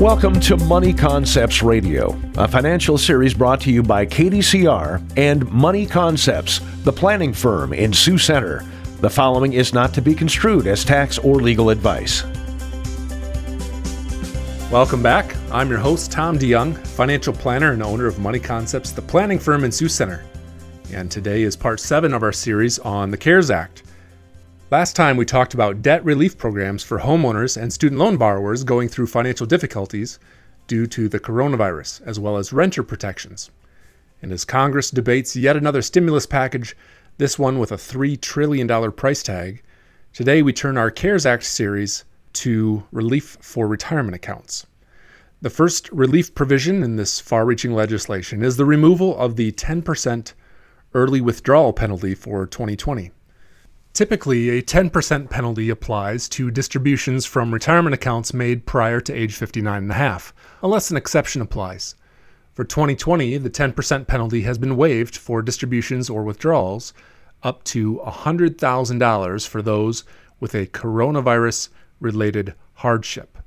Welcome to Money Concepts Radio, a financial series brought to you by KDCR and Money Concepts, the planning firm in Sioux Center. The following is not to be construed as tax or legal advice. Welcome back. I'm your host, Tom DeYoung, financial planner and owner of Money Concepts, the planning firm in Sioux Center. And today is part seven of our series on the CARES Act. Last time we talked about debt relief programs for homeowners and student loan borrowers going through financial difficulties due to the coronavirus, as well as renter protections. And as Congress debates yet another stimulus package, this one with a $3 trillion price tag, today we turn our CARES Act series to relief for retirement accounts. The first relief provision in this far reaching legislation is the removal of the 10% early withdrawal penalty for 2020. Typically, a 10% penalty applies to distributions from retirement accounts made prior to age 59.5, unless an exception applies. For 2020, the 10% penalty has been waived for distributions or withdrawals up to $100,000 for those with a coronavirus related hardship.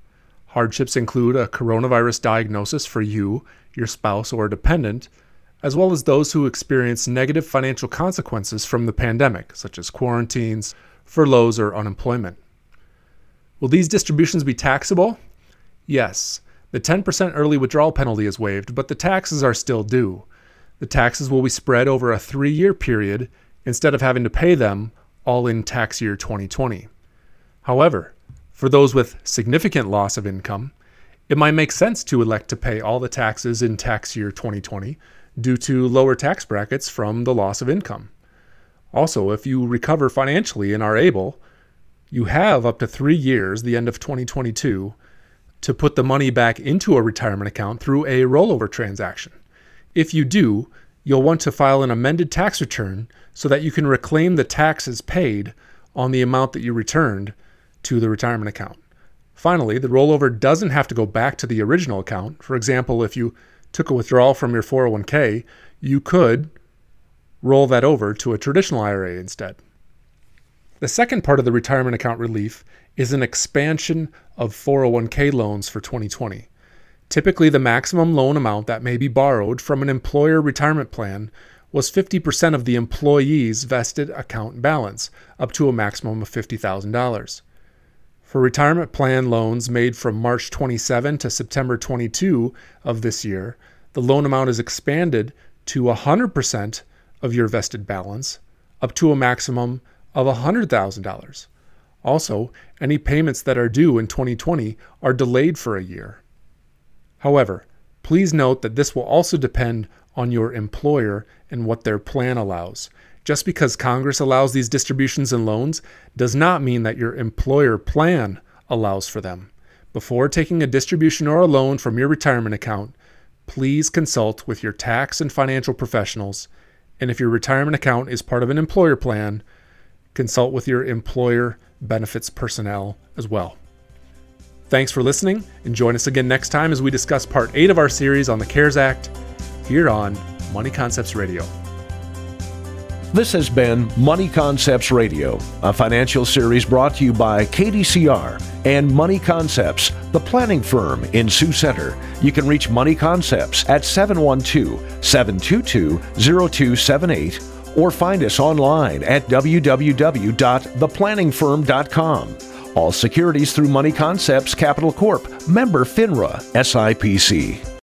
Hardships include a coronavirus diagnosis for you, your spouse, or a dependent as well as those who experience negative financial consequences from the pandemic, such as quarantines, furloughs, or unemployment. Will these distributions be taxable? Yes. The 10% early withdrawal penalty is waived, but the taxes are still due. The taxes will be spread over a three year period instead of having to pay them all in tax year 2020. However, for those with significant loss of income, it might make sense to elect to pay all the taxes in tax year 2020 due to lower tax brackets from the loss of income. Also, if you recover financially and are able, you have up to three years, the end of 2022, to put the money back into a retirement account through a rollover transaction. If you do, you'll want to file an amended tax return so that you can reclaim the taxes paid on the amount that you returned to the retirement account. Finally, the rollover doesn't have to go back to the original account. For example, if you took a withdrawal from your 401k, you could roll that over to a traditional IRA instead. The second part of the retirement account relief is an expansion of 401k loans for 2020. Typically, the maximum loan amount that may be borrowed from an employer retirement plan was 50% of the employee's vested account balance, up to a maximum of $50,000. For retirement plan loans made from March 27 to September 22 of this year, the loan amount is expanded to 100% of your vested balance, up to a maximum of $100,000. Also, any payments that are due in 2020 are delayed for a year. However, please note that this will also depend on your employer and what their plan allows. Just because Congress allows these distributions and loans does not mean that your employer plan allows for them. Before taking a distribution or a loan from your retirement account, please consult with your tax and financial professionals. And if your retirement account is part of an employer plan, consult with your employer benefits personnel as well. Thanks for listening, and join us again next time as we discuss part 8 of our series on the CARES Act here on Money Concepts Radio. This has been Money Concepts Radio, a financial series brought to you by KDCR and Money Concepts, the planning firm in Sioux Center. You can reach Money Concepts at 712 722 0278 or find us online at www.theplanningfirm.com. All securities through Money Concepts Capital Corp, member FINRA, SIPC.